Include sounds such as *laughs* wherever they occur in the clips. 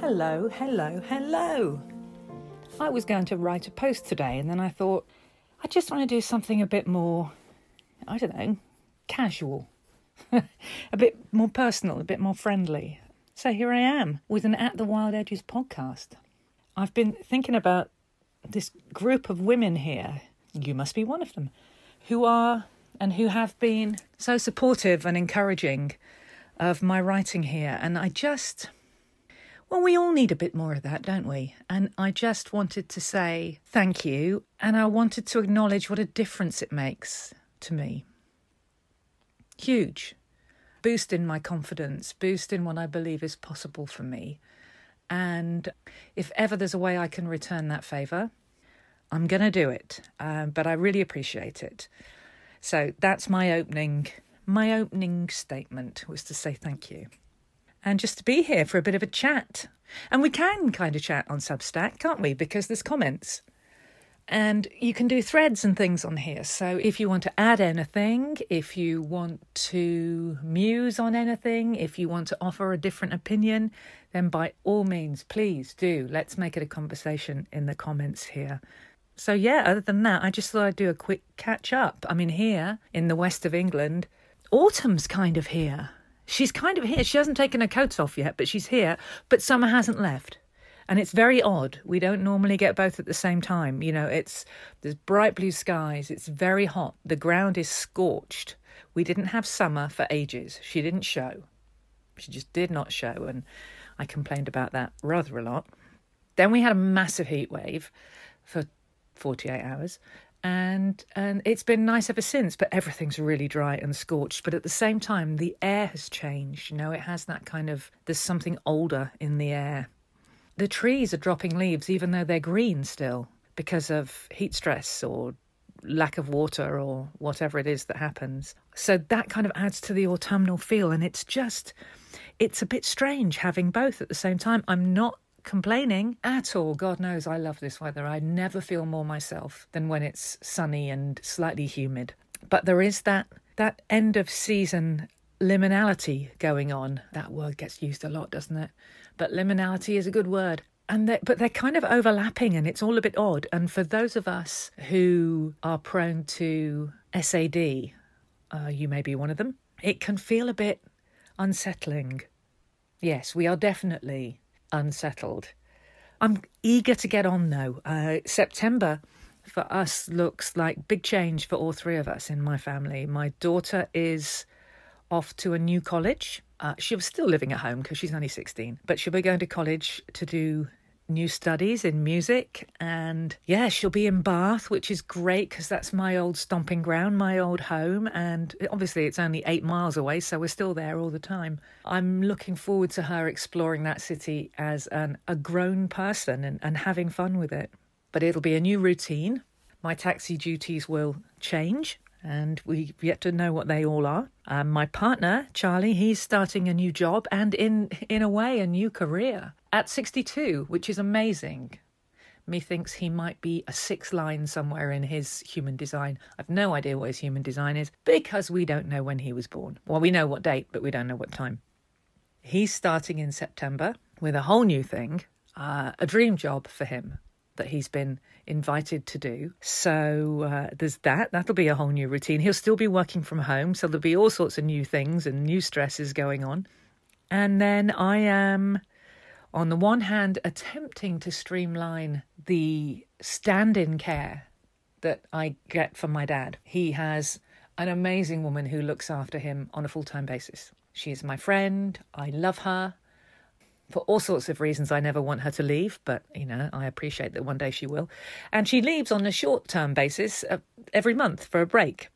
Hello, hello, hello. I was going to write a post today and then I thought, I just want to do something a bit more, I don't know, casual, *laughs* a bit more personal, a bit more friendly. So here I am with an At the Wild Edges podcast. I've been thinking about this group of women here, you must be one of them, who are and who have been so supportive and encouraging of my writing here. And I just well, we all need a bit more of that, don't we? And I just wanted to say thank you. And I wanted to acknowledge what a difference it makes to me. Huge. Boost in my confidence, boost in what I believe is possible for me. And if ever there's a way I can return that favour, I'm going to do it. Um, but I really appreciate it. So that's my opening. My opening statement was to say thank you and just to be here for a bit of a chat. And we can kind of chat on Substack, can't we? Because there's comments. And you can do threads and things on here. So if you want to add anything, if you want to muse on anything, if you want to offer a different opinion, then by all means, please do. Let's make it a conversation in the comments here. So, yeah, other than that, I just thought I'd do a quick catch up. I mean, here in the west of England, autumn's kind of here. She's kind of here. She hasn't taken her coats off yet, but she's here. But summer hasn't left. And it's very odd. We don't normally get both at the same time. You know, it's there's bright blue skies. It's very hot. The ground is scorched. We didn't have summer for ages. She didn't show. She just did not show. And I complained about that rather a lot. Then we had a massive heat wave for 48 hours. And and it's been nice ever since but everything's really dry and scorched. But at the same time the air has changed you know it has that kind of there's something older in the air. The trees are dropping leaves even though they're green still because of heat stress or lack of water or whatever it is that happens. So that kind of adds to the autumnal feel and it's just it's a bit strange having both at the same time. I'm not complaining at all. God knows I love this weather. I never feel more myself than when it's sunny and slightly humid. But there is that that end of season liminality going on. That word gets used a lot, doesn't it? But liminality is a good word. And they, but they're kind of overlapping and it's all a bit odd. And for those of us who are prone to SAD, uh, you may be one of them, it can feel a bit unsettling. Yes, we are definitely unsettled. I'm eager to get on though. Uh, September for us looks like big change for all three of us in my family. My daughter is off to a new college. Uh, she was still living at home because she's only 16, but she'll be going to college to do new studies in music. And yeah, she'll be in Bath, which is great because that's my old stomping ground, my old home. And obviously, it's only eight miles away, so we're still there all the time. I'm looking forward to her exploring that city as an, a grown person and, and having fun with it. But it'll be a new routine. My taxi duties will change and we've yet to know what they all are. Um, my partner, Charlie, he's starting a new job and, in in a way, a new career at 62, which is amazing. Methinks he might be a six line somewhere in his human design. I've no idea what his human design is because we don't know when he was born. Well, we know what date, but we don't know what time. He's starting in September with a whole new thing, uh, a dream job for him that he's been invited to do. So uh, there's that. That'll be a whole new routine. He'll still be working from home, so there'll be all sorts of new things and new stresses going on. And then I am, on the one hand, attempting to streamline the stand in care that I get from my dad. He has an amazing woman who looks after him on a full time basis. She is my friend. I love her for all sorts of reasons, I never want her to leave, but you know, I appreciate that one day she will. And she leaves on a short term basis uh, every month for a break.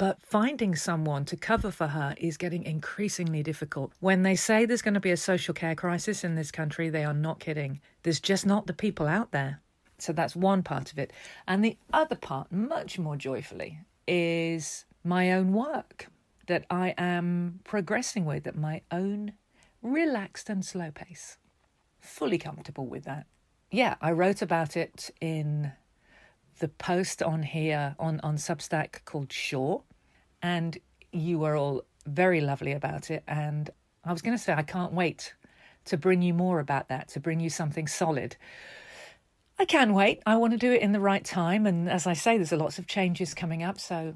But finding someone to cover for her is getting increasingly difficult. When they say there's going to be a social care crisis in this country, they are not kidding. There's just not the people out there. So that's one part of it. And the other part, much more joyfully, is my own work that I am progressing with at my own relaxed and slow pace. Fully comfortable with that. Yeah, I wrote about it in the post on here on, on Substack called Sure, and you were all very lovely about it. And I was going to say, I can't wait to bring you more about that, to bring you something solid. I can wait. I want to do it in the right time. And as I say, there's a lots of changes coming up. So,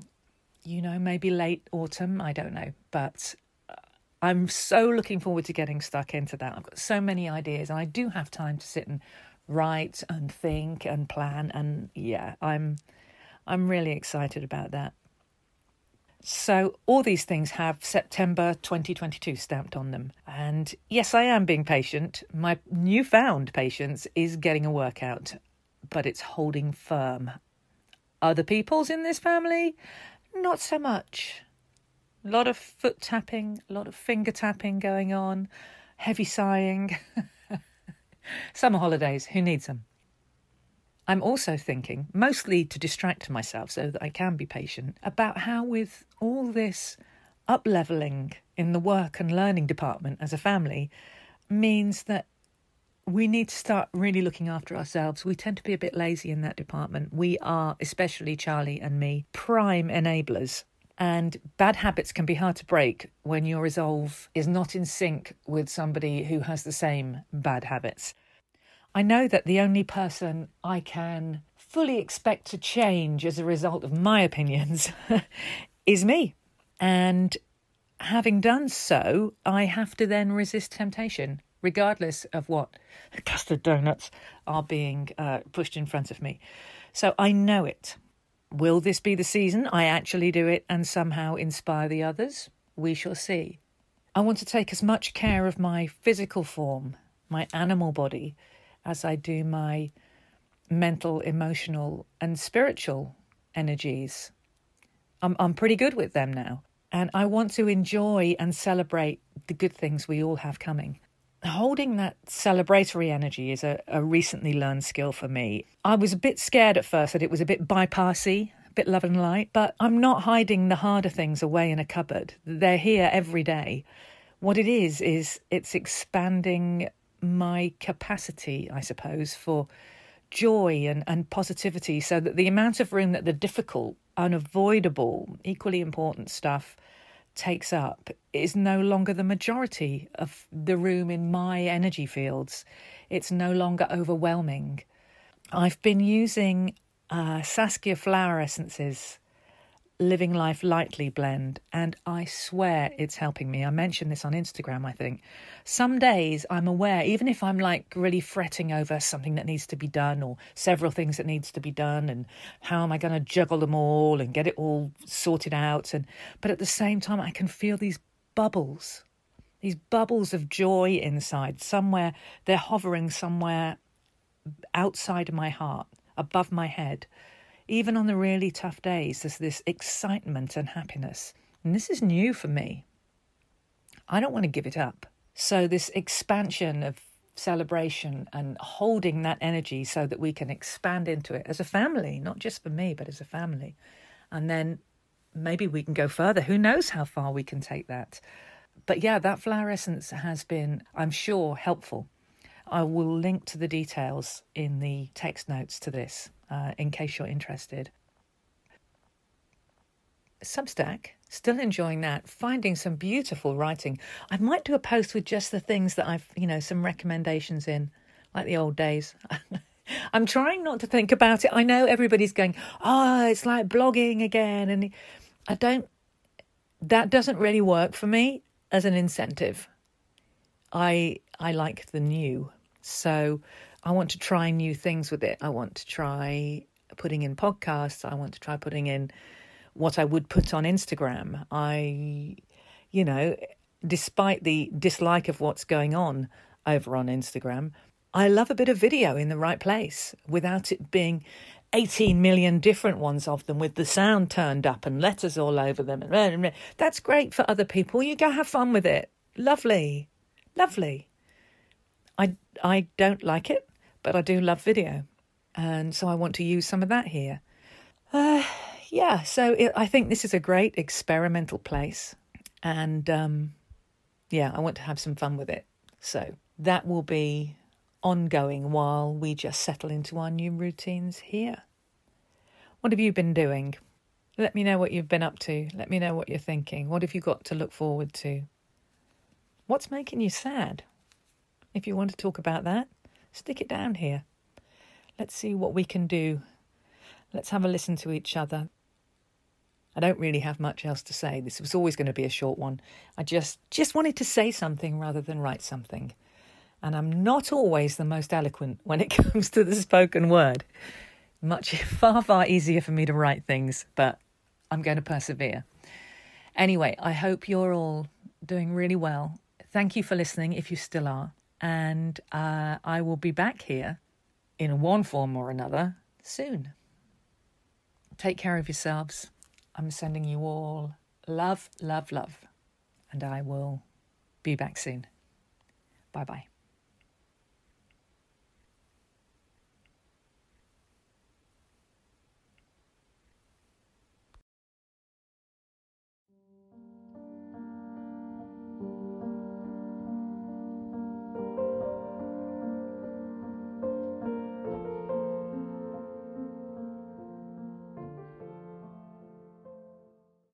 you know, maybe late autumn, I don't know. But uh, I'm so looking forward to getting stuck into that. I've got so many ideas, and I do have time to sit and write and think and plan. And yeah, I'm I'm really excited about that. So, all these things have September 2022 stamped on them. And yes, I am being patient. My newfound patience is getting a workout, but it's holding firm. Other people's in this family, not so much. A lot of foot tapping, a lot of finger tapping going on, heavy sighing. *laughs* Summer holidays, who needs them? I'm also thinking, mostly to distract myself so that I can be patient, about how, with all this up leveling in the work and learning department as a family, means that we need to start really looking after ourselves. We tend to be a bit lazy in that department. We are, especially Charlie and me, prime enablers. And bad habits can be hard to break when your resolve is not in sync with somebody who has the same bad habits. I know that the only person I can fully expect to change as a result of my opinions *laughs* is me. And having done so, I have to then resist temptation, regardless of what custard donuts are being uh, pushed in front of me. So I know it. Will this be the season I actually do it and somehow inspire the others? We shall see. I want to take as much care of my physical form, my animal body, as I do my mental, emotional, and spiritual energies. I'm, I'm pretty good with them now. And I want to enjoy and celebrate the good things we all have coming. Holding that celebratory energy is a, a recently learned skill for me. I was a bit scared at first that it was a bit bypassy, a bit love and light, but I'm not hiding the harder things away in a cupboard. They're here every day. What it is, is it's expanding my capacity, I suppose, for joy and, and positivity so that the amount of room that the difficult, unavoidable, equally important stuff takes up is no longer the majority of the room in my energy fields. It's no longer overwhelming. I've been using uh, Saskia flower essences Living Life Lightly blend, and I swear it's helping me. I mentioned this on Instagram, I think. Some days I'm aware, even if I'm like really fretting over something that needs to be done or several things that needs to be done, and how am I going to juggle them all and get it all sorted out? And but at the same time, I can feel these bubbles, these bubbles of joy inside. Somewhere they're hovering somewhere outside of my heart, above my head even on the really tough days, there's this excitement and happiness. And this is new for me. I don't want to give it up. So, this expansion of celebration and holding that energy so that we can expand into it as a family, not just for me, but as a family. And then maybe we can go further. Who knows how far we can take that? But yeah, that flower essence has been, I'm sure, helpful. I will link to the details in the text notes to this uh, in case you're interested. Substack, still enjoying that, finding some beautiful writing. I might do a post with just the things that I've, you know, some recommendations in, like the old days. *laughs* I'm trying not to think about it. I know everybody's going, oh, it's like blogging again. And I don't, that doesn't really work for me as an incentive. I, I like the new. So I want to try new things with it. I want to try putting in podcasts. I want to try putting in what I would put on Instagram. I, you know, despite the dislike of what's going on over on Instagram, I love a bit of video in the right place without it being 18 million different ones of them with the sound turned up and letters all over them. *laughs* That's great for other people. You go have fun with it. Lovely. Lovely. I, don't like it but I do love video. And so I want to use some of that here. Uh, yeah, so it, I think this is a great experimental place. And um, yeah, I want to have some fun with it. So that will be ongoing while we just settle into our new routines here. What have you been doing? Let me know what you've been up to. Let me know what you're thinking. What have you got to look forward to? What's making you sad? If you want to talk about that, stick it down here. Let's see what we can do. Let's have a listen to each other. I don't really have much else to say. This was always going to be a short one. I just just wanted to say something rather than write something. And I'm not always the most eloquent when it *laughs* comes to the spoken word. Much *laughs* far far easier for me to write things, but I'm going to persevere. Anyway, I hope you're all doing really well. Thank you for listening if you still are. And uh, I will be back here in one form or another soon. Take care of yourselves. I'm sending you all love, love, love. And I will be back soon. Bye bye.